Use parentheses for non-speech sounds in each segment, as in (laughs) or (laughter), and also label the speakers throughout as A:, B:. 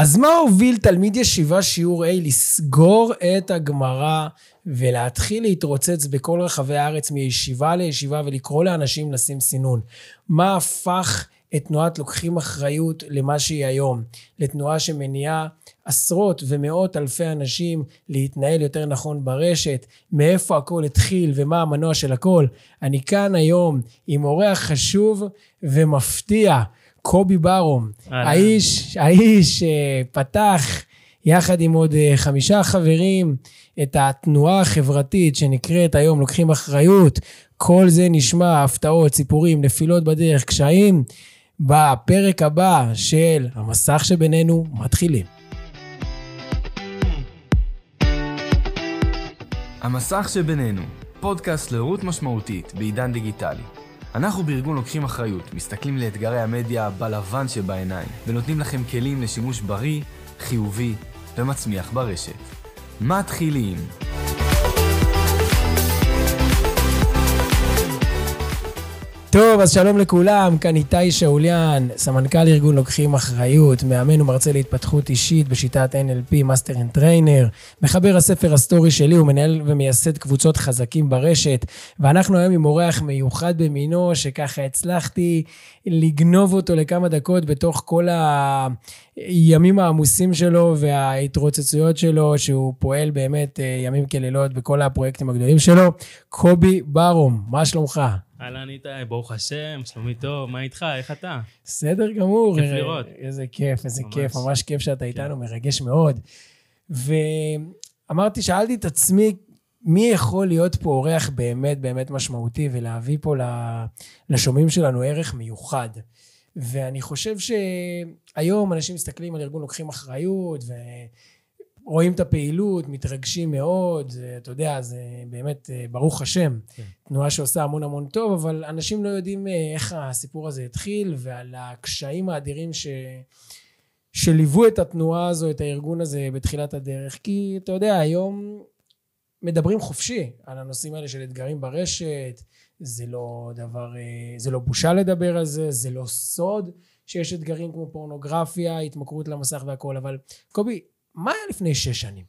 A: אז מה הוביל תלמיד ישיבה שיעור A לסגור את הגמרא ולהתחיל להתרוצץ בכל רחבי הארץ מישיבה לישיבה ולקרוא לאנשים לשים סינון? מה הפך את תנועת לוקחים אחריות למה שהיא היום? לתנועה שמניעה עשרות ומאות אלפי אנשים להתנהל יותר נכון ברשת, מאיפה הכל התחיל ומה המנוע של הכל. אני כאן היום עם אורח חשוב ומפתיע. קובי ברום, האיש, האיש אה, פתח יחד עם עוד אה, חמישה חברים את התנועה החברתית שנקראת היום לוקחים אחריות. כל זה נשמע הפתעות, סיפורים, נפילות בדרך, קשיים. בפרק הבא של המסך שבינינו מתחילים.
B: המסך שבינינו, פודקאסט להורות משמעותית בעידן דיגיטלי. אנחנו בארגון לוקחים אחריות, מסתכלים לאתגרי המדיה בלבן שבעיניים, ונותנים לכם כלים לשימוש בריא, חיובי ומצמיח ברשת. מתחילים.
A: טוב, אז שלום לכולם, כאן איתי שאוליאן, סמנכ"ל ארגון לוקחים אחריות, מאמן ומרצה להתפתחות אישית בשיטת NLP, Master and Trainer, מחבר הספר הסטורי שלי ומנהל ומייסד קבוצות חזקים ברשת, ואנחנו היום עם אורח מיוחד במינו, שככה הצלחתי לגנוב אותו לכמה דקות בתוך כל הימים העמוסים שלו וההתרוצצויות שלו, שהוא פועל באמת אה, ימים כלילות בכל הפרויקטים הגדולים שלו. קובי ברום, מה שלומך?
C: אהלן איתי, ברוך השם, שלומי טוב, מה איתך? איך אתה?
A: בסדר גמור.
C: כיף לראות.
A: איזה כיף, איזה ממש. כיף, ממש כיף שאתה איתנו, כן. מרגש מאוד. ואמרתי, שאלתי את עצמי, מי יכול להיות פה אורח באמת באמת משמעותי ולהביא פה לשומעים שלנו ערך מיוחד? ואני חושב שהיום אנשים מסתכלים על ארגון לוקחים אחריות, ו... רואים את הפעילות, מתרגשים מאוד, זה, אתה יודע, זה באמת, אה, ברוך השם, כן. תנועה שעושה המון המון טוב, אבל אנשים לא יודעים אה, איך הסיפור הזה התחיל, ועל הקשיים האדירים ש... שליוו את התנועה הזו, את הארגון הזה בתחילת הדרך, כי אתה יודע, היום מדברים חופשי על הנושאים האלה של אתגרים ברשת, זה לא דבר, אה, זה לא בושה לדבר על זה, זה לא סוד שיש אתגרים כמו פורנוגרפיה, התמכרות למסך והכל, אבל קובי, מה היה לפני שש שנים?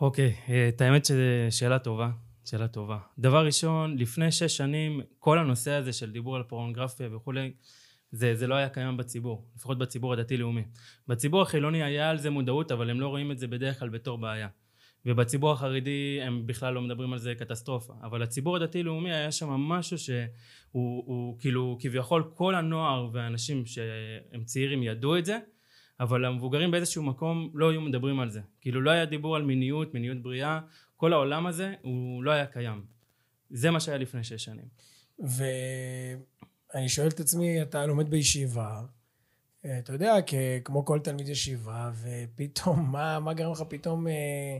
C: אוקיי, אה, את האמת שזו שאלה טובה, שאלה טובה. דבר ראשון, לפני שש שנים, כל הנושא הזה של דיבור על פורנוגרפיה וכולי, זה, זה לא היה קיים בציבור, לפחות בציבור הדתי-לאומי. בציבור החילוני היה על זה מודעות, אבל הם לא רואים את זה בדרך כלל בתור בעיה. ובציבור החרדי הם בכלל לא מדברים על זה קטסטרופה. אבל הציבור הדתי-לאומי היה שם משהו שהוא הוא, כאילו כביכול כל הנוער והאנשים שהם צעירים ידעו את זה, אבל המבוגרים באיזשהו מקום לא היו מדברים על זה. כאילו לא היה דיבור על מיניות, מיניות בריאה. כל העולם הזה הוא לא היה קיים. זה מה שהיה לפני שש שנים.
A: ואני שואל את עצמי אתה לומד בישיבה אתה יודע כמו כל תלמיד ישיבה ופתאום מה, מה גרם לך פתאום אה,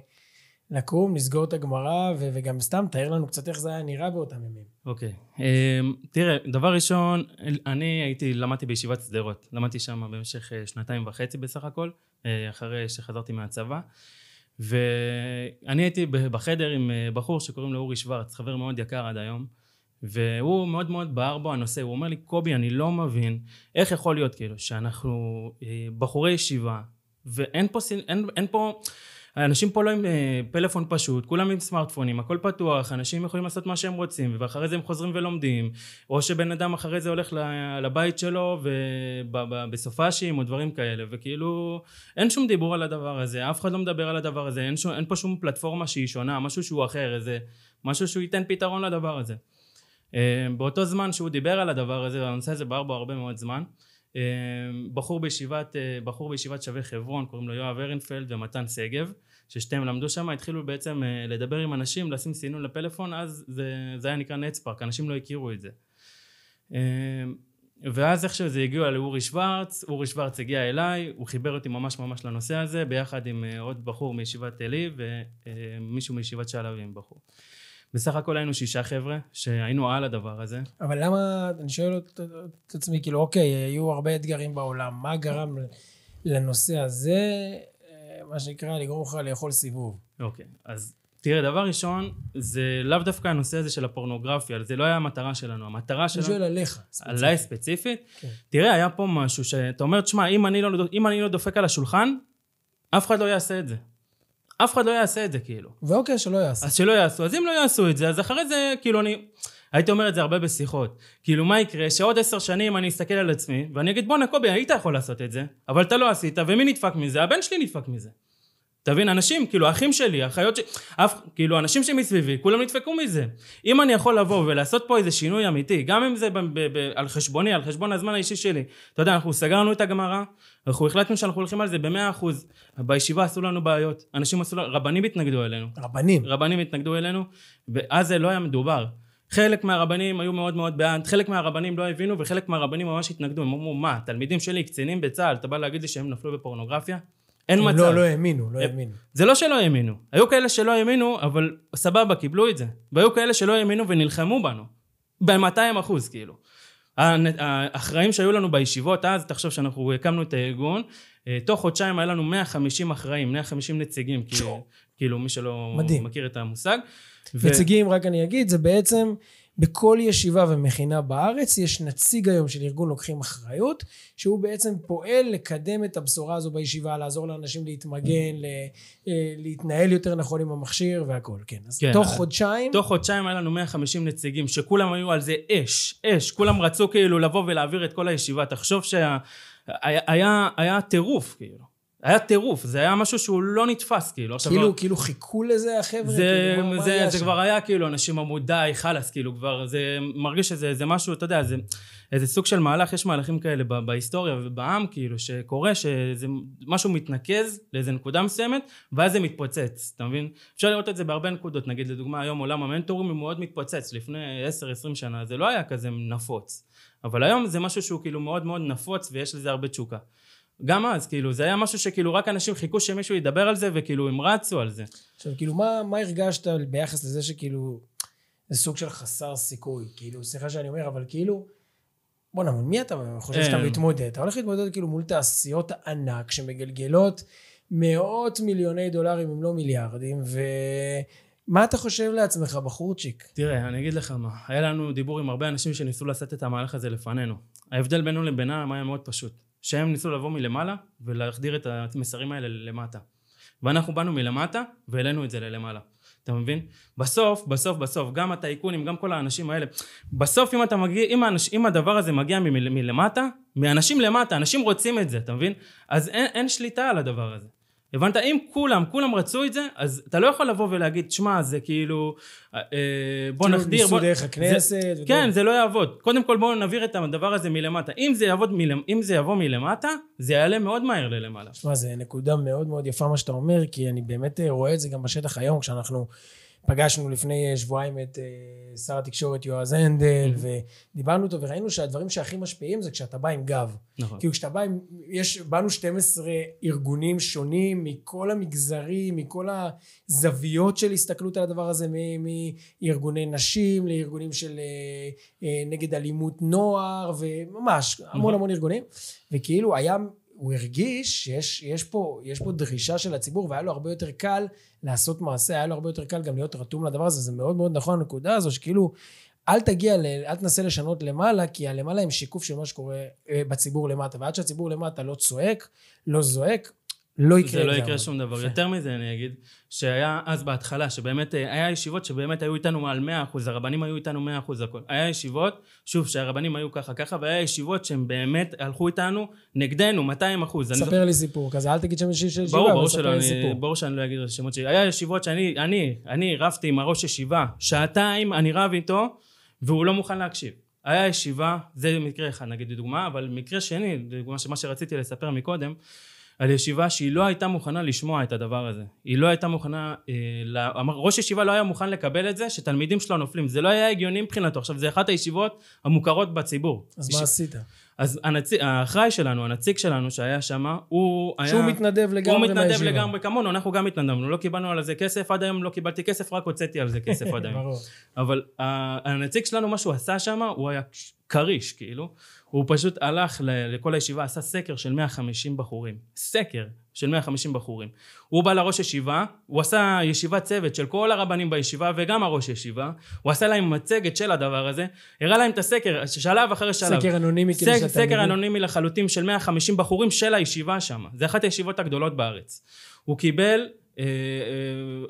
A: לקום, לסגור את הגמרא, ו- וגם סתם, תאר לנו קצת איך זה היה נראה באותם ימים.
C: אוקיי. Okay. אמ, um, תראה, דבר ראשון, אני הייתי, למדתי בישיבת שדרות. למדתי שם במשך אה, שנתיים וחצי בסך הכל, אה, אחרי שחזרתי מהצבא. ואני הייתי בחדר עם אה, בחור שקוראים לו אורי שוורץ, חבר מאוד יקר עד היום. והוא מאוד מאוד בער בו הנושא, הוא אומר לי, קובי, אני לא מבין איך יכול להיות כאילו שאנחנו בחורי ישיבה, ואין פה, אין, אין פה, האנשים פה לא עם אה, פלאפון פשוט, כולם עם סמארטפונים, הכל פתוח, אנשים יכולים לעשות מה שהם רוצים, ואחרי זה הם חוזרים ולומדים, או שבן אדם אחרי זה הולך לבית שלו ובסופאשים או דברים כאלה, וכאילו אין שום דיבור על הדבר הזה, אף אחד לא מדבר על הדבר הזה, אין, שום, אין פה שום פלטפורמה שהיא שונה, משהו שהוא אחר, איזה משהו שהוא ייתן פתרון לדבר הזה. אה, באותו זמן שהוא דיבר על הדבר הזה, והנושא הזה בער בו הרבה מאוד זמן, בחור בישיבת, בחור בישיבת שווה חברון, קוראים לו יואב ארנפלד ומתן שגב, ששתיהם למדו שם, התחילו בעצם אה, לדבר עם אנשים, לשים סינון לפלאפון, אז זה, זה היה נקרא נטספארק, אנשים לא הכירו את זה. אה, ואז איכשהו זה הגיע לאורי שוורץ, אורי שוורץ הגיע אליי, הוא חיבר אותי ממש ממש לנושא הזה, ביחד עם אה, עוד בחור מישיבת עלי ומישהו מישיבת שעלבים בחור. בסך הכל היינו שישה חבר'ה שהיינו על הדבר הזה.
A: אבל למה, אני שואל את עצמי, כאילו, אוקיי, היו הרבה אתגרים בעולם, מה גרם לנושא הזה מה שנקרא לגרום לך לאכול סיבוב.
C: אוקיי, אז תראה, דבר ראשון, זה לאו דווקא הנושא הזה של הפורנוגרפיה, זה לא היה המטרה שלנו. המטרה
A: אני
C: שלנו...
A: שואל עליך.
C: עליי ספציפית?
A: כן.
C: תראה, היה פה משהו שאתה אומר, תשמע, אם, אני לא- אם אני לא דופק על השולחן, אף אחד לא יעשה את זה. אף אחד לא יעשה את זה, כאילו.
A: ואוקיי, שלא יעשה.
C: אז שלא יעשו. אז אם לא יעשו את זה, אז אחרי זה, כאילו, אני... הייתי אומר את זה הרבה בשיחות. כאילו, מה יקרה? שעוד עשר שנים אני אסתכל על עצמי, ואני אגיד, בואנה, קובי, היית יכול לעשות את זה, אבל אתה לא עשית, ומי נדפק מזה? הבן שלי נדפק מזה. אתה מבין? אנשים, כאילו, האחים שלי, האחיות שלי, אף, כאילו, אנשים שמסביבי, כולם נדפקו מזה. אם אני יכול לבוא ולעשות פה איזה שינוי אמיתי, גם אם זה ב- ב- ב- על חשבוני, על חשבון הזמן האישי שלי. אתה יודע, אנחנו סגרנו את הגמרא, אנחנו החלטנו שאנחנו הולכים על זה במאה אחוז. בישיבה עשו לנו בעיות, אנשים עשו לנו, רבנים התנגדו אלינו.
A: רבנים.
C: רבנים התנגדו אלינו, ואז זה לא היה מדובר. חלק מהרבנים היו מאוד מאוד בעד, חלק מהרבנים לא הבינו, וחלק מהרבנים ממש התנגדו. הם אמרו, מה, תלמידים שלי, קצינים בצה"ל, אתה בא להגיד לי שהם נפלו בפורנוגרפיה? אין
A: הם
C: מצב.
A: לא, לא האמינו, לא
C: אה,
A: האמינו.
C: זה לא שלא האמינו. היו כאלה שלא האמינו, אבל סבבה, קיבלו את זה. והיו כאלה שלא האמינו ונלחמו בנו. ב-200 אחוז, כאילו. הנ- האחראים שהיו לנו בישיבות אז, תחשוב שאנחנו הקמנו את הארגון, אה, תוך חודשיים היה לנו 150 אחראים, 150 נציגים, כאילו, כאילו מי שלא
A: מדהים.
C: מכיר את המושג. ו-
A: נציגים, רק אני אגיד, זה בעצם בכל ישיבה ומכינה בארץ יש נציג היום של ארגון לוקחים אחריות, שהוא בעצם פועל לקדם את הבשורה הזו בישיבה, לעזור לאנשים להתמגן, ל- אה, להתנהל יותר נכון עם המכשיר והכל, כן. אז
C: כן,
A: תוך
C: אז-
A: חודשיים,
C: תוך חודשיים היה לנו 150 נציגים, שכולם היו על זה אש, אש, כולם רצו כאילו לבוא ולהעביר את כל הישיבה. תחשוב שהיה היה, היה, היה טירוף, כאילו. היה טירוף, זה היה משהו שהוא לא נתפס, כאילו.
A: כאילו, כאילו חיכו לזה החבר'ה?
C: זה,
A: כאילו, מה
C: זה, זה
A: שם?
C: כבר היה כאילו, אנשים אמרו די, חלאס, כאילו כבר, זה מרגיש שזה זה משהו, אתה יודע, זה איזה סוג של מהלך, יש מהלכים כאלה ב- בהיסטוריה ובעם, כאילו, שקורה, שזה משהו מתנקז לאיזה נקודה מסוימת, ואז זה מתפוצץ, אתה מבין? אפשר לראות את זה בהרבה נקודות, נגיד לדוגמה היום עולם המנטורים הוא מאוד מתפוצץ, לפני 10-20 שנה זה לא היה כזה נפוץ, אבל היום זה משהו שהוא כאילו מאוד מאוד נפוץ ויש לזה הרבה תשוקה. גם אז, כאילו, זה היה משהו שכאילו רק אנשים חיכו שמישהו ידבר על זה, וכאילו הם רצו על זה.
A: עכשיו, כאילו, מה, מה הרגשת ביחס לזה שכאילו, זה סוג של חסר סיכוי? כאילו, סליחה שאני אומר, אבל כאילו, בואנה, מול מי אתה חושב שאתה
C: אה.
A: מתמודד? אתה הולך להתמודד כאילו מול תעשיות ענק שמגלגלות מאות מיליוני דולרים, אם לא מיליארדים, ומה אתה חושב לעצמך, בחורצ'יק?
C: תראה, אני אגיד לך מה, היה לנו דיבור עם הרבה אנשים שניסו לעשות את המהלך הזה לפנינו. ההבדל בינינו לבינם היה מאוד פשוט. שהם ניסו לבוא מלמעלה ולהחדיר את המסרים האלה למטה. ואנחנו באנו מלמטה והעלינו את זה ללמעלה. אתה מבין? בסוף, בסוף, בסוף, גם הטייקונים, גם כל האנשים האלה, בסוף אם אתה מגיע, אם, האנש, אם הדבר הזה מגיע מל, מלמטה, מאנשים למטה, אנשים רוצים את זה, אתה מבין? אז אין, אין שליטה על הדבר הזה. הבנת? אם כולם, כולם רצו את זה, אז אתה לא יכול לבוא ולהגיד, שמע, זה כאילו, אה, בוא
A: כאילו,
C: נחדיר,
A: ניסו
C: בוא...
A: דרך הכנסת.
C: זה, כן, זה לא יעבוד. קודם כל בואו נעביר את הדבר הזה מלמטה. אם זה, יעבוד מלמ... אם זה יבוא מלמטה, זה יעלה מאוד מהר ללמעלה.
A: תשמע, זו נקודה מאוד מאוד יפה מה שאתה אומר, כי אני באמת אה, רואה את זה גם בשטח היום, כשאנחנו פגשנו לפני אה, שבועיים את אה, שר התקשורת יועז הנדל, ודיברנו איתו, וראינו שהדברים שהכי משפיעים זה כשאתה בא עם גב.
C: נכון.
A: כאילו כשאתה בא עם, יש, באנו 12 ארגונים שונים מכל המגזרים, מכל הזוויות של הסתכלות על הדבר הזה, מארגוני נשים לארגונים של אה, נגד אלימות נוער, וממש המון המון ארגונים, וכאילו היה, הוא הרגיש שיש יש פה, יש פה דרישה של הציבור, והיה לו הרבה יותר קל לעשות מעשה, היה לו הרבה יותר קל גם להיות רתום לדבר הזה, זה מאוד מאוד נכון הנקודה הזו, שכאילו אל תגיע, ל, אל תנסה לשנות למעלה, כי הלמעלה הם שיקוף של מה שקורה אה, בציבור למטה, ועד שהציבור למטה לא צועק, לא זועק, לא יקרה
C: זה לא יקרה. שום דבר.
A: יפה.
C: יותר מזה אני אגיד, שהיה אז בהתחלה, שבאמת אה, היה ישיבות שבאמת היו איתנו על 100%, הרבנים היו איתנו 100% הכל. היה ישיבות, שוב, שהרבנים היו ככה ככה, והיה ישיבות שהם באמת הלכו איתנו נגדנו 200%. אני זוכר-
A: ספר לי סיפור כזה, אל תגיד שם של ישיבה,
C: ברור, ברור שלא, אני. ברור שאני לא אגיד את השמות שלי. היה ישיבות שאני, אני, אני רבתי עם הראש ישיבה, שעתיים אני רב איתו, והוא לא מוכן להקשיב. היה ישיבה, זה מקרה אחד נגיד לדוגמה, אבל מקרה שני, דוגמה שמה שרציתי לספר מקודם, על ישיבה שהיא לא הייתה מוכנה לשמוע את הדבר הזה. היא לא הייתה מוכנה, אה, לה, ראש ישיבה לא היה מוכן לקבל את זה שתלמידים שלו נופלים. זה לא היה הגיוני מבחינתו. עכשיו, זה אחת הישיבות המוכרות בציבור.
A: אז מה עשית?
C: אז הנציג, האחראי שלנו, הנציג שלנו שהיה שם, הוא היה...
A: שהוא מתנדב לגמרי
C: הוא מתנדב
A: מהישיבה.
C: לגמרי כמונו, אנחנו גם התנדבנו, לא קיבלנו על זה כסף, עד היום לא קיבלתי כסף, רק הוצאתי על זה כסף עד (laughs) היום.
A: ברור.
C: אבל ה- הנציג שלנו, מה שהוא עשה שם, הוא היה כריש, כאילו. הוא פשוט הלך לכל הישיבה, עשה סקר של 150 בחורים. סקר של 150 בחורים. הוא בא לראש ישיבה, הוא עשה ישיבת צוות של כל הרבנים בישיבה וגם הראש ישיבה. הוא עשה להם מצגת של הדבר הזה, הראה להם את הסקר, שלב אחרי שלב.
A: סקר אנונימי כאילו שהתלמידים-
C: סקר אנונימי לחלוטין של 150 בחורים של הישיבה שם. זה אחת הישיבות הגדולות בארץ. הוא קיבל, אה, אה,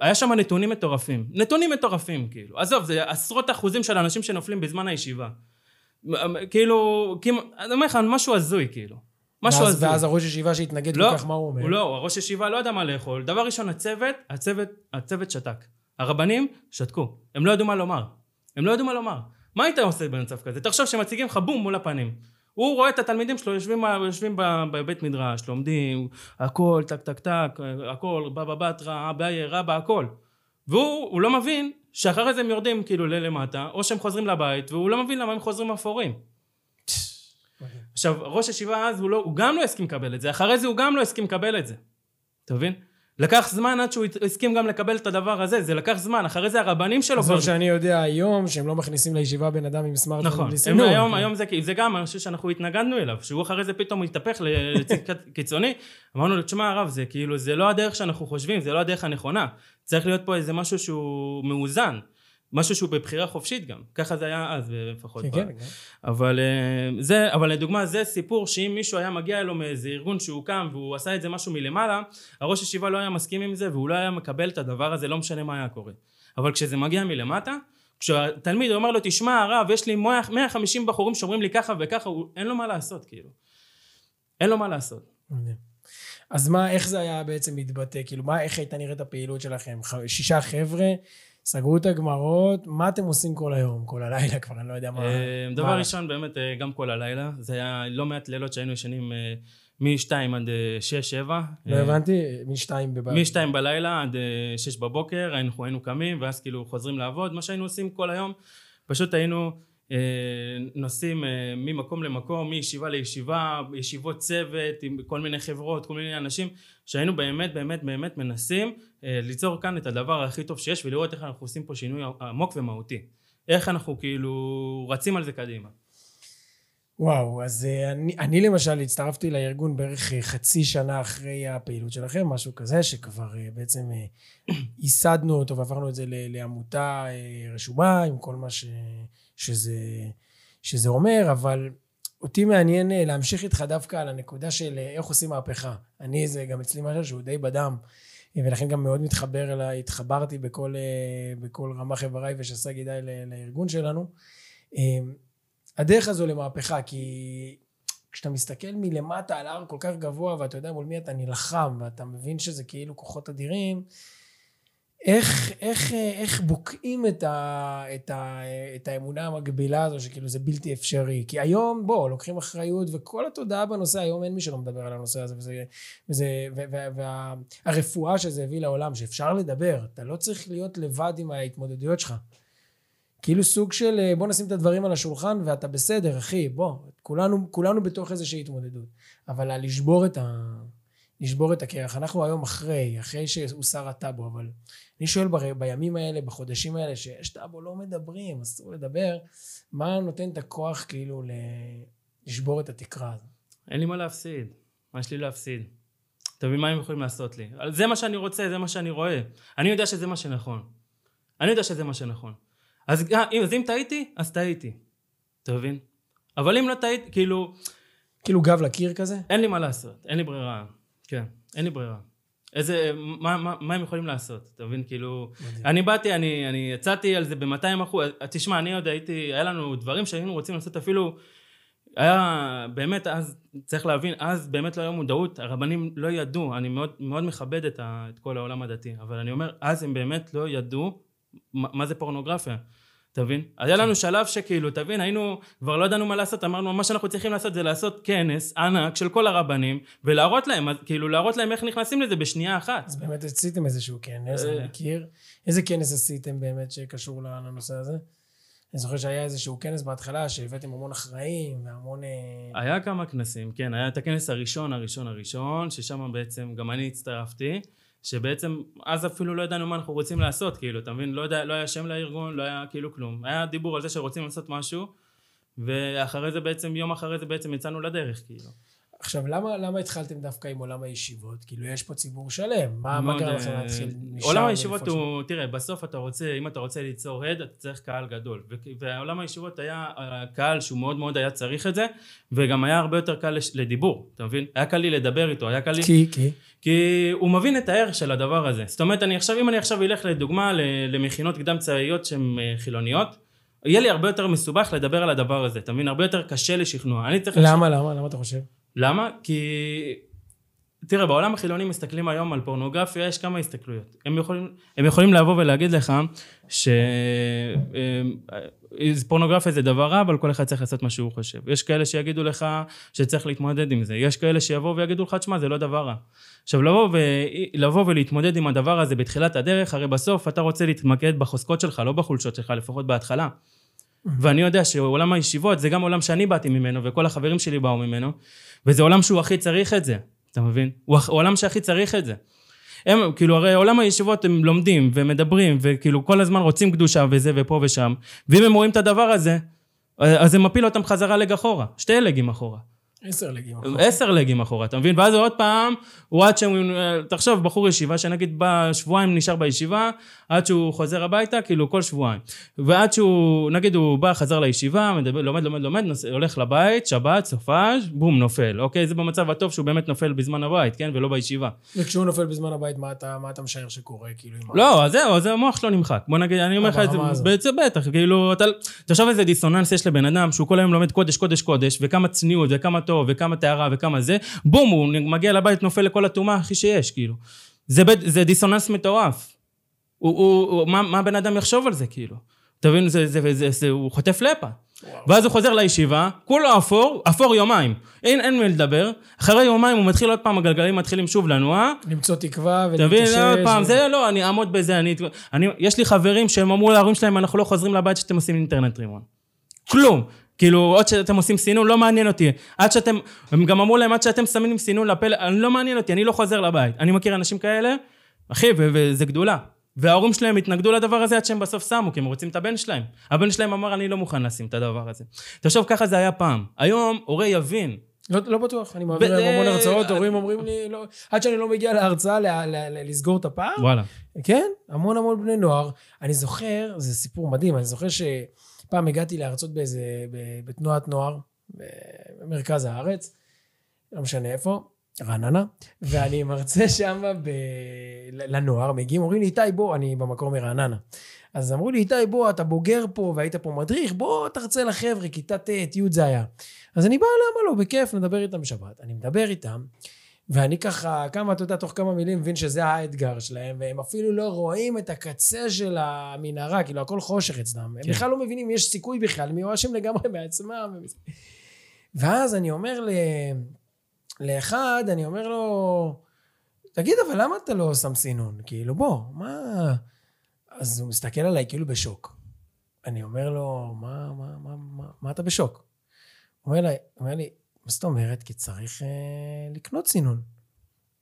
C: היה שם נתונים מטורפים. נתונים מטורפים, כאילו. עזוב, זה עשרות אחוזים של אנשים שנופלים בזמן הישיבה. כאילו, כמעט- אני אומר לך, משהו הזוי, כאילו. משהו הזוי.
A: ואז הראש ישיבה שהתנגד
C: לא,
A: כל כך, מה הוא אומר?
C: לא, הראש ישיבה לא ידע מה לאכול. דבר ראשון, הצוות, הצוות, הצוות שתק. הרבנים שתקו. הם לא ידעו מה לומר. הם לא ידעו מה לומר. מה היית עושה במצב כזה? תחשוב שמציגים לך בום מול הפנים. הוא רואה את התלמידים שלו יושבים, יושבים בבית מדרש, לומדים, הכל, טק טק טק, הכל, בבא בתרא, אביי רבא, הכל. והוא הוא לא מבין שאחרי זה הם יורדים כאילו ללמטה, או שהם חוזרים לבית, והוא לא מבין למה הם חוזרים אפורים. עכשיו, ראש הישיבה אז, הוא, לא, הוא גם לא הסכים לקבל את זה, אחרי זה הוא גם לא הסכים לקבל את זה. אתה מבין? לקח זמן עד שהוא הסכים גם לקבל את הדבר הזה, זה לקח זמן, אחרי זה הרבנים שלו
A: עזוב שאני יודע היום שהם לא מכניסים לישיבה בן אדם עם סמארטפון
C: נכון,
A: בלי סינון.
C: היום,
A: כן.
C: היום זה, זה גם משהו שאנחנו התנגדנו אליו, שהוא אחרי זה פתאום התהפך לצד (laughs) קיצוני, אמרנו לו, תשמע הרב, זה כאילו, זה לא הדרך שאנחנו חושבים, זה לא הדרך הנכונה, צריך להיות פה איזה משהו שהוא מאוזן, משהו שהוא בבחירה חופשית גם, ככה זה היה אז לפחות.
A: כן, כן, כן.
C: אבל אה, זה, אבל לדוגמה זה סיפור שאם מישהו היה מגיע אליו מאיזה ארגון שהוא קם והוא עשה את זה משהו מלמעלה, הראש ישיבה לא היה מסכים עם זה והוא לא היה מקבל את הדבר הזה, לא משנה מה היה קורה. אבל כשזה מגיע מלמטה, כשהתלמיד אומר לו תשמע הרב יש לי 100 150 בחורים שאומרים לי ככה וככה, הוא, אין לו מה לעשות כאילו. אין לו מה לעשות.
A: אז מה, איך זה היה בעצם מתבטא? כאילו, מה, איך הייתה נראית הפעילות שלכם? שישה חבר'ה, סגרו את הגמרות, מה אתם עושים כל היום? כל הלילה כבר, אני לא יודע מה...
C: אה, דבר ראשון באמת אה, גם כל הלילה, זה היה לא מעט לילות שהיינו ישנים מ-2 עד 6-7.
A: לא הבנתי, משתיים בבית.
C: מ-2 בלילה עד 6 בבוקר, אנחנו היינו קמים, ואז כאילו חוזרים לעבוד. מה שהיינו עושים כל היום, פשוט היינו אה, נוסעים אה, ממקום למקום, מישיבה לישיבה, ישיבות צוות עם כל מיני חברות, כל מיני אנשים, שהיינו באמת באמת באמת מנסים אה, ליצור כאן את הדבר הכי טוב שיש, ולראות איך אנחנו עושים פה שינוי עמוק ומהותי. איך אנחנו כאילו רצים על זה קדימה.
A: וואו, אז אה, אני, אני למשל הצטרפתי לארגון בערך אה, חצי שנה אחרי הפעילות שלכם, משהו כזה, שכבר אה, בעצם אה, (coughs) ייסדנו אותו ועברנו את זה לעמותה אה, רשומה, עם כל מה ש, שזה, שזה אומר, אבל אותי מעניין אה, להמשיך איתך דווקא על הנקודה של אה, איך עושים מהפכה. אני, זה גם אצלי משהו שהוא די בדם, אה, ולכן גם מאוד מתחבר אליי, התחברתי בכל, בכל רמה חבריי ושס"ה גידי ל- לארגון שלנו. הדרך הזו למהפכה, כי כשאתה מסתכל מלמטה על הר כל כך גבוה ואתה יודע מול מי אתה נלחם ואתה מבין שזה כאילו כוחות אדירים, איך, איך, איך בוקעים את, ה, את, ה, את האמונה המקבילה הזו שכאילו זה בלתי אפשרי? כי היום, בוא, לוקחים אחריות וכל התודעה בנושא, היום אין מי שלא מדבר על הנושא הזה וזה, וזה, והרפואה שזה הביא לעולם, שאפשר לדבר, אתה לא צריך להיות לבד עם ההתמודדויות שלך. כאילו סוג של אה, בוא נשים את הדברים על השולחן ואתה בסדר אחי בוא כולנו כולנו בתוך איזושהי התמודדות אבל לשבור את ה... לשבור את הקרח אנחנו היום אחרי אחרי שהוסר הטאבו אבל אני שואל ב... בימים האלה בחודשים האלה שיש טאבו לא מדברים אסור לדבר מה נותן את הכוח כאילו. לשבור את התקרה הזאת
C: אין לי מה להפסיד. מה יש לי להפסיד? אתה מבין מה הם יכולים לעשות לי? זה מה שאני רוצה, זה מה שאני רואה. אני יודע שזה מה שנכון. אני יודע שזה מה שנכון. אז, אה, אז אם טעיתי, אז טעיתי. אתה מבין? אבל אם לא טעיתי, כאילו,
A: כאילו גב לקיר כזה
C: אין לי מה לעשות. אין לי ברירה. כן, אין לי ברירה. איזה, מה, מה, מה הם יכולים לעשות? אתה מבין? כאילו,
A: מדהים.
C: אני באתי, אני, אני יצאתי על זה ב-200 אחוז. תשמע, אני עוד הייתי, היה לנו דברים שהיינו רוצים לעשות אפילו, היה באמת אז, צריך להבין, אז באמת לא היה מודעות, הרבנים לא ידעו, אני מאוד, מאוד מכבד את, ה, את כל העולם הדתי, אבל אני אומר, אז הם באמת לא ידעו מה, מה זה פורנוגרפיה. אתה מבין? היה לנו שלב שכאילו, תבין, היינו, כבר לא ידענו מה לעשות, אמרנו, מה שאנחנו צריכים לעשות זה לעשות כנס ענק של כל הרבנים, ולהראות להם, כאילו, להראות להם איך נכנסים לזה בשנייה אחת.
A: אז באמת עשיתם איזשהו כנס
C: אה.
A: אני מכיר איזה כנס עשיתם באמת שקשור לנושא הזה אני זוכר שהיה איזשהו כנס בהתחלה שהבאתם המון אחראים והמון... אה,
C: היה כמה כנסים, כן, היה את הכנס הראשון, הראשון, הראשון, ששם בעצם גם אני הצטרפתי, שבעצם אז אפילו לא ידענו מה אנחנו רוצים לעשות, כאילו, אתה מבין? לא, יודע, לא היה שם לארגון, לא היה כאילו כלום. היה דיבור על זה שרוצים לעשות משהו, ואחרי זה בעצם, יום אחרי זה בעצם יצאנו לדרך, כאילו.
A: עכשיו, למה, למה התחלתם דווקא עם עולם הישיבות? כאילו, יש פה ציבור שלם. מה, מה גרם לכם
C: אה,
A: להתחיל משם?
C: עולם הישיבות? הוא, תראה, בסוף אתה רוצה, אם אתה רוצה ליצור הד, אתה צריך קהל גדול. ועולם הישיבות היה קהל שהוא מאוד מאוד היה צריך את זה, וגם היה הרבה יותר קל לדיבור, אתה מבין? היה קל לי לדבר איתו, היה קל לי...
A: כי, כי.
C: כי הוא מבין את הערך של הדבר הזה. זאת אומרת, אני עכשיו, אם אני עכשיו אלך לדוגמה למכינות קדם צבאיות שהן אה, חילוניות, יהיה לי הרבה יותר מסובך לדבר על הדבר הזה, אתה מבין? הרבה יותר קשה לשכנוע. אני צריך...
A: למה, למה? למה אתה חושב?
C: למה? כי... תראה, בעולם החילוני מסתכלים היום על פורנוגרפיה, יש כמה הסתכלויות. הם יכולים, הם יכולים לבוא ולהגיד לך שפורנוגרפיה זה דבר רע, אבל כל אחד צריך לעשות מה שהוא חושב. יש כאלה שיגידו לך שצריך להתמודד עם זה. יש כאלה שיבואו ויגידו לך, תשמע, זה לא דבר רע. עכשיו, לבוא, ו... לבוא ולהתמודד עם הדבר הזה בתחילת הדרך, הרי בסוף אתה רוצה להתמקד בחוזקות שלך, לא בחולשות שלך, לפחות בהתחלה. ואני יודע שעולם הישיבות זה גם עולם שאני באתי ממנו וכל החברים שלי באו ממנו וזה עולם שהוא הכי צריך את זה, אתה מבין? הוא הח- עולם שהכי צריך את זה. הם, כאילו, הרי עולם הישיבות הם לומדים ומדברים וכאילו כל הזמן רוצים קדושה וזה ופה ושם ואם הם רואים את הדבר הזה אז זה מפיל אותם חזרה לג אחורה, שתי לגים אחורה.
A: עשר לגים.
C: עשר לגים אחורה, אתה מבין? ואז עוד פעם, הוא עד שהוא, תחשוב, בחור ישיבה שנגיד בא שבועיים נשאר בישיבה, עד שהוא חוזר הביתה, כאילו כל שבועיים. ועד שהוא, נגיד הוא בא, חזר לישיבה, מדבר, לומד, לומד, לומד, נוס, הולך לבית, שבת, סופש, בום, נופל. אוקיי? זה במצב הטוב שהוא באמת נופל בזמן הבית, כן? ולא בישיבה.
A: וכשהוא נופל בזמן הבית, מה אתה, מה אתה משער שקורה? כאילו,
C: לא, אז זהו, אז המוח שלו נמחק. בוא נגיד, אני אומר לך את. זה, זה בטח, כאילו, אתה, תחשוב איזה דיסוננס יש לבן אדם שהוא כל היום לומד קודש, קודש, קודש, וכמה צניעות, וכמה טוב, וכמה טהרה, וכמה זה, בום, הוא מגיע לבית, נופל לכל הטומאה הכי שיש, כאילו. זה, בית- זה דיסוננס מטורף. הוא, הוא, הוא, מה, מה הבן אדם יחשוב על זה, כאילו? אתה מבין, זה, זה, זה, זה, הוא חוטף לפה. ואז הוא חוזר לישיבה, כולו אפור, אפור יומיים. אין, אין מי לדבר. אחרי יומיים הוא מתחיל עוד פעם, הגלגלים מתחילים שוב לנוע.
A: למצוא תקווה
C: מבין?
A: ולהתאושש.
C: עוד פעם,
A: ו-
C: זה לא, אני אעמוד בזה, אני... אני... יש לי חברים שהם אמרו להורים שלהם, אנחנו לא חוזרים לבית שאתם עושים אינטרנט רימון. כלום. כאילו, עוד שאתם עושים סינון, לא מעניין אותי. עד שאתם... הם גם אמרו להם, עד שאתם שמים סינון אני לא מעניין אותי, אני לא חוזר לבית. אני מכיר אנשים כאלה, אחי, וזה גדולה. וההורים שלהם התנגדו לדבר הזה עד שהם בסוף שמו, כי הם רוצים את הבן שלהם. הבן שלהם אמר, אני לא מוכן לשים את הדבר הזה. תחשוב, ככה זה היה פעם. היום, הורה יבין.
A: לא, לא בטוח, אני מעביר להם המון הרצאות, הורים אומרים לי, לא, עד שאני לא מגיע להרצאה ל- ל- ל- לסגור את הפער,
C: וואלה.
A: כן, המון המון בני נוער. אני זוכר, זה סיפור מדהים, אני זוכר שפעם הגעתי להרצות באיזה, בתנועת נוער, במרכז הארץ, לא משנה איפה, רעננה, ואני מרצה שם ב... לנוער, מגיעים, אומרים לי, איתי, בוא, אני במקור מרעננה. אז אמרו לי, איתי, בוא, אתה בוגר פה והיית פה מדריך, בוא תרצה לחבר'ה, כיתה ט', י' זה היה. אז אני בא, למה לא, בכיף, נדבר איתם בשבת. אני מדבר איתם, ואני ככה, כמה, אתה יודע, תוך כמה מילים מבין שזה האתגר שלהם, והם אפילו לא רואים את הקצה של המנהרה, כאילו, הכל חושך אצלם. הם
C: כן.
A: בכלל לא מבינים אם יש סיכוי בכלל, הם מיואשים לגמרי מעצמם. ואז אני אומר ל... לאחד, אני אומר לו, תגיד, אבל למה אתה לא שם סינון? כאילו, בוא, מה... אז הוא מסתכל עליי כאילו בשוק. אני אומר לו, מה, מה, מה, מה, מה אתה בשוק? הוא אומר לי, אומר לי, מה זאת אומרת? כי צריך אה, לקנות סינון.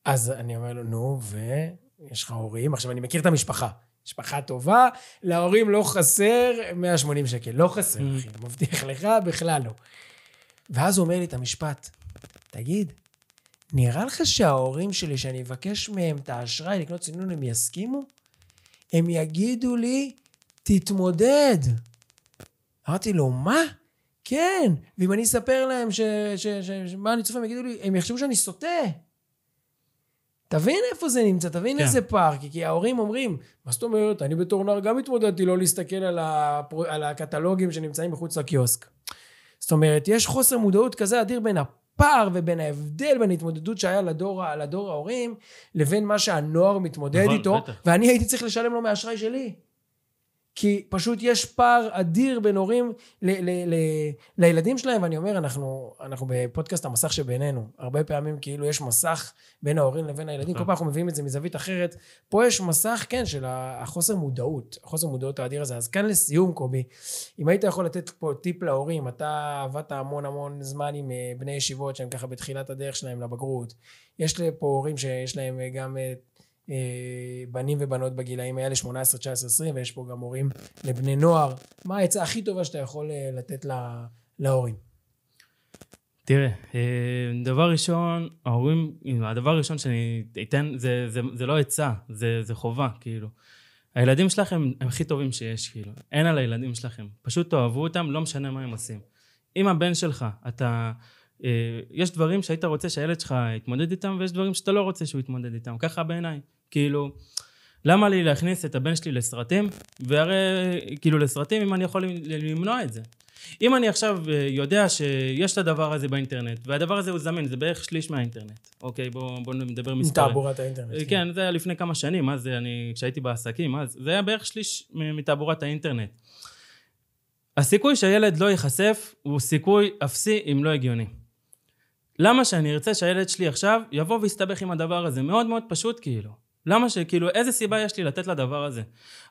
A: אז אני אומר לו, נו, ויש לך הורים? עכשיו, אני מכיר את המשפחה. משפחה טובה, להורים לא חסר 180 שקל. לא חסר,
C: Mm.
A: אחי, מבטיח לך, בכלל לא. ואז הוא אומר לי את המשפט, תגיד, נראה לך שההורים שלי, שאני אבקש מהם את האשראי לקנות סינון, הם יסכימו? הם יגידו לי, תתמודד. אמרתי לו, מה? כן. ואם אני אספר להם ש... ש... ש... ש... מה אני צופה, הם יגידו לי, הם יחשבו שאני סוטה. תבין איפה זה נמצא, תבין
C: כן.
A: איזה פער, כי, כי ההורים אומרים, מה זאת אומרת, אני בתור נער גם התמודדתי לא להסתכל על, הפר... על הקטלוגים שנמצאים מחוץ לקיוסק. זאת אומרת, יש חוסר מודעות כזה אדיר בין הפער ובין ההבדל בין ההתמודדות שהיה לדור, לדור ההורים, לבין מה שהנוער מתמודד
C: נכון,
A: איתו,
C: בטח.
A: ואני הייתי צריך לשלם לו מהאשראי שלי. כי פשוט יש פער אדיר בין הורים ל- ל- ל- לילדים שלהם, ואני אומר, אנחנו, אנחנו בפודקאסט המסך שבינינו. הרבה פעמים כאילו יש מסך בין ההורים לבין הילדים, כל
C: נכון.
A: פעם אנחנו מביאים את זה מזווית אחרת. פה יש מסך, כן, של החוסר מודעות, החוסר מודעות האדיר הזה. אז כאן לסיום, קובי, אם היית יכול לתת פה טיפ להורים, אתה עבדת המון המון זמן עם אה, בני ישיבות שהם ככה בתחילת הדרך שלהם לבגרות. יש פה הורים שיש להם אה, גם אה, אה, בנים ובנות בגילאים האלה, 18, 19, 20, ויש פה גם הורים לבני נוער. מה העצה הכי טובה שאתה יכול אה, לתת ל- להורים?
C: תראה, אה, דבר ראשון, ההורים, הדבר הראשון שאני אתן, זה, זה, זה לא עצה, זה, זה חובה, כאילו. הילדים שלכם הם הכי טובים שיש, כאילו. אין על הילדים שלכם. פשוט תאהבו אותם, לא משנה מה הם עושים. אם הבן שלך, אתה... אה, יש דברים שהיית רוצה שהילד שלך יתמודד איתם, ויש דברים שאתה לא רוצה שהוא יתמודד איתם. ככה בעיניי. כאילו, למה לי להכניס את הבן שלי לסרטים? והרי, כאילו, לסרטים, אם אני יכול למנוע את זה. אם אני עכשיו אה, יודע שיש את הדבר הזה באינטרנט, והדבר הזה הוא זמין, זה בערך שליש מהאינטרנט. אוקיי, בואו בוא נדבר מספרים.
A: מתעבורת האינטרנט.
C: אה, כן, זה היה לפני כמה שנים, אז אני, כשהייתי בעסקים, אז זה היה בערך שליש מתעבורת האינטרנט. הסיכוי שהילד לא ייחשף הוא סיכוי אפסי אם לא הגיוני. למה שאני ארצה שהילד שלי עכשיו יבוא ויסתבך עם הדבר הזה? מאוד מאוד פשוט כאילו. למה ש... כאילו, איזה סיבה יש לי לתת לדבר הזה?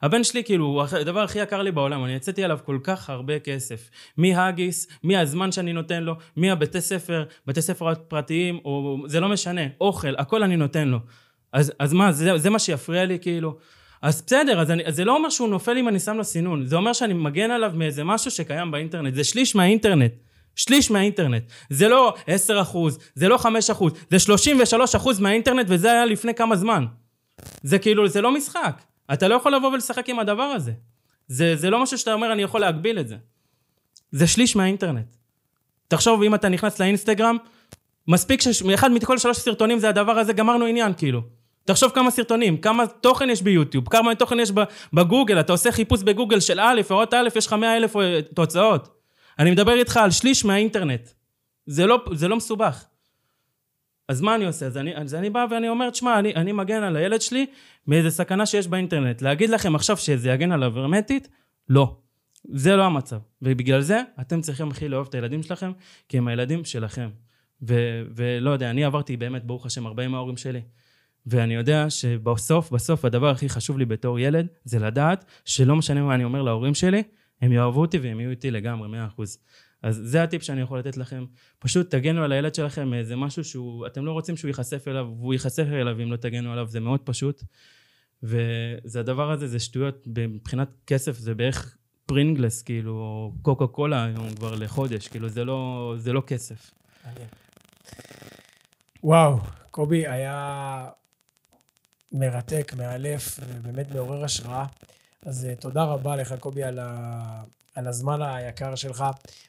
C: הבן שלי, כאילו, הוא הדבר הכי יקר לי בעולם, אני יצאתי עליו כל כך הרבה כסף. מהאגיס, מהזמן שאני נותן לו, מהבתי ספר, בתי ספר פרטיים, או זה לא משנה, אוכל, הכל אני נותן לו. אז, אז מה, זה, זה מה שיפריע לי, כאילו? אז בסדר, אז, אני, אז זה לא אומר שהוא נופל אם אני שם לו סינון, זה אומר שאני מגן עליו מאיזה משהו שקיים באינטרנט, זה שליש מהאינטרנט. שליש מהאינטרנט. זה לא 10 אחוז, זה לא 5 אחוז, זה 33 אחוז מהאינטרנט וזה היה לפני כמה זמן. זה כאילו, זה לא משחק. אתה לא יכול לבוא ולשחק עם הדבר הזה. זה, זה לא משהו שאתה אומר, אני יכול להגביל את זה. זה שליש מהאינטרנט. תחשוב, אם אתה נכנס לאינסטגרם, מספיק שאחד מכל שלוש סרטונים זה הדבר הזה, גמרנו עניין, כאילו. תחשוב כמה סרטונים, כמה תוכן יש ביוטיוב, כמה תוכן יש בגוגל, אתה עושה חיפוש בגוגל של א', אות א', יש לך מאה אלף אה, תוצאות. אני מדבר איתך על שליש מהאינטרנט. זה לא, זה לא מסובך. אז מה אני עושה? אז אני, אז אני בא ואני אומר, תשמע, אני, אני מגן על הילד שלי מאיזה סכנה שיש באינטרנט. להגיד לכם עכשיו שזה יגן עליו הרמטית? לא. זה לא המצב. ובגלל זה, אתם צריכים הכי לאהוב את הילדים שלכם, כי הם הילדים שלכם. ו, ולא יודע, אני עברתי באמת, ברוך השם, הרבה עם ההורים שלי. ואני יודע שבסוף, בסוף, הדבר הכי חשוב לי בתור ילד, זה לדעת שלא משנה מה אני אומר להורים שלי, הם יאהבו אותי והם יהיו איתי לגמרי, מאה אחוז. אז זה הטיפ שאני יכול לתת לכם. פשוט תגנו על הילד שלכם מאיזה משהו שהוא, אתם לא רוצים שהוא ייחשף אליו, והוא ייחשף אליו אם לא תגנו עליו, זה מאוד פשוט. וזה הדבר הזה, זה שטויות, מבחינת כסף זה בערך פרינגלס, כאילו, או קוקה קולה היום כבר לחודש, כאילו, זה לא, זה לא כסף.
A: וואו, קובי היה מרתק, מאלף, ובאמת מעורר השראה. אז אה, תודה רבה לך, קובי, על, ה... על הזמן היקר שלך.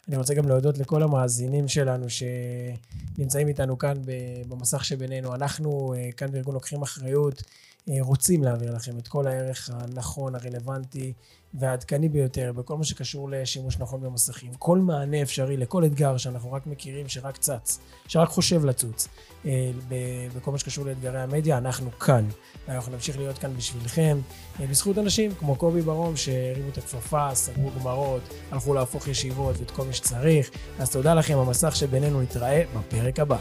A: אני רוצה גם להודות לכל המאזינים שלנו שנמצאים איתנו כאן במסך שבינינו. אנחנו אה, כאן בארגון לוקחים אחריות, רוצים להעביר לכם את כל הערך הנכון, הרלוונטי והעדכני ביותר בכל מה שקשור לשימוש נכון במסכים. כל מענה אפשרי לכל אתגר שאנחנו רק מכירים, שרק צץ, שרק חושב לצוץ. אה, בכל מה שקשור לאתגרי המדיה, אנחנו כאן. אנחנו נמשיך להיות כאן בשבילכם, אה, בזכות אנשים כמו קובי ברום שהרימו את הכפפה, סגרו גמרות, הלכו להפוך ישיבות ואת כל מי שצריך. אז תודה לכם, המסך שבינינו נתראה בפרק הבא.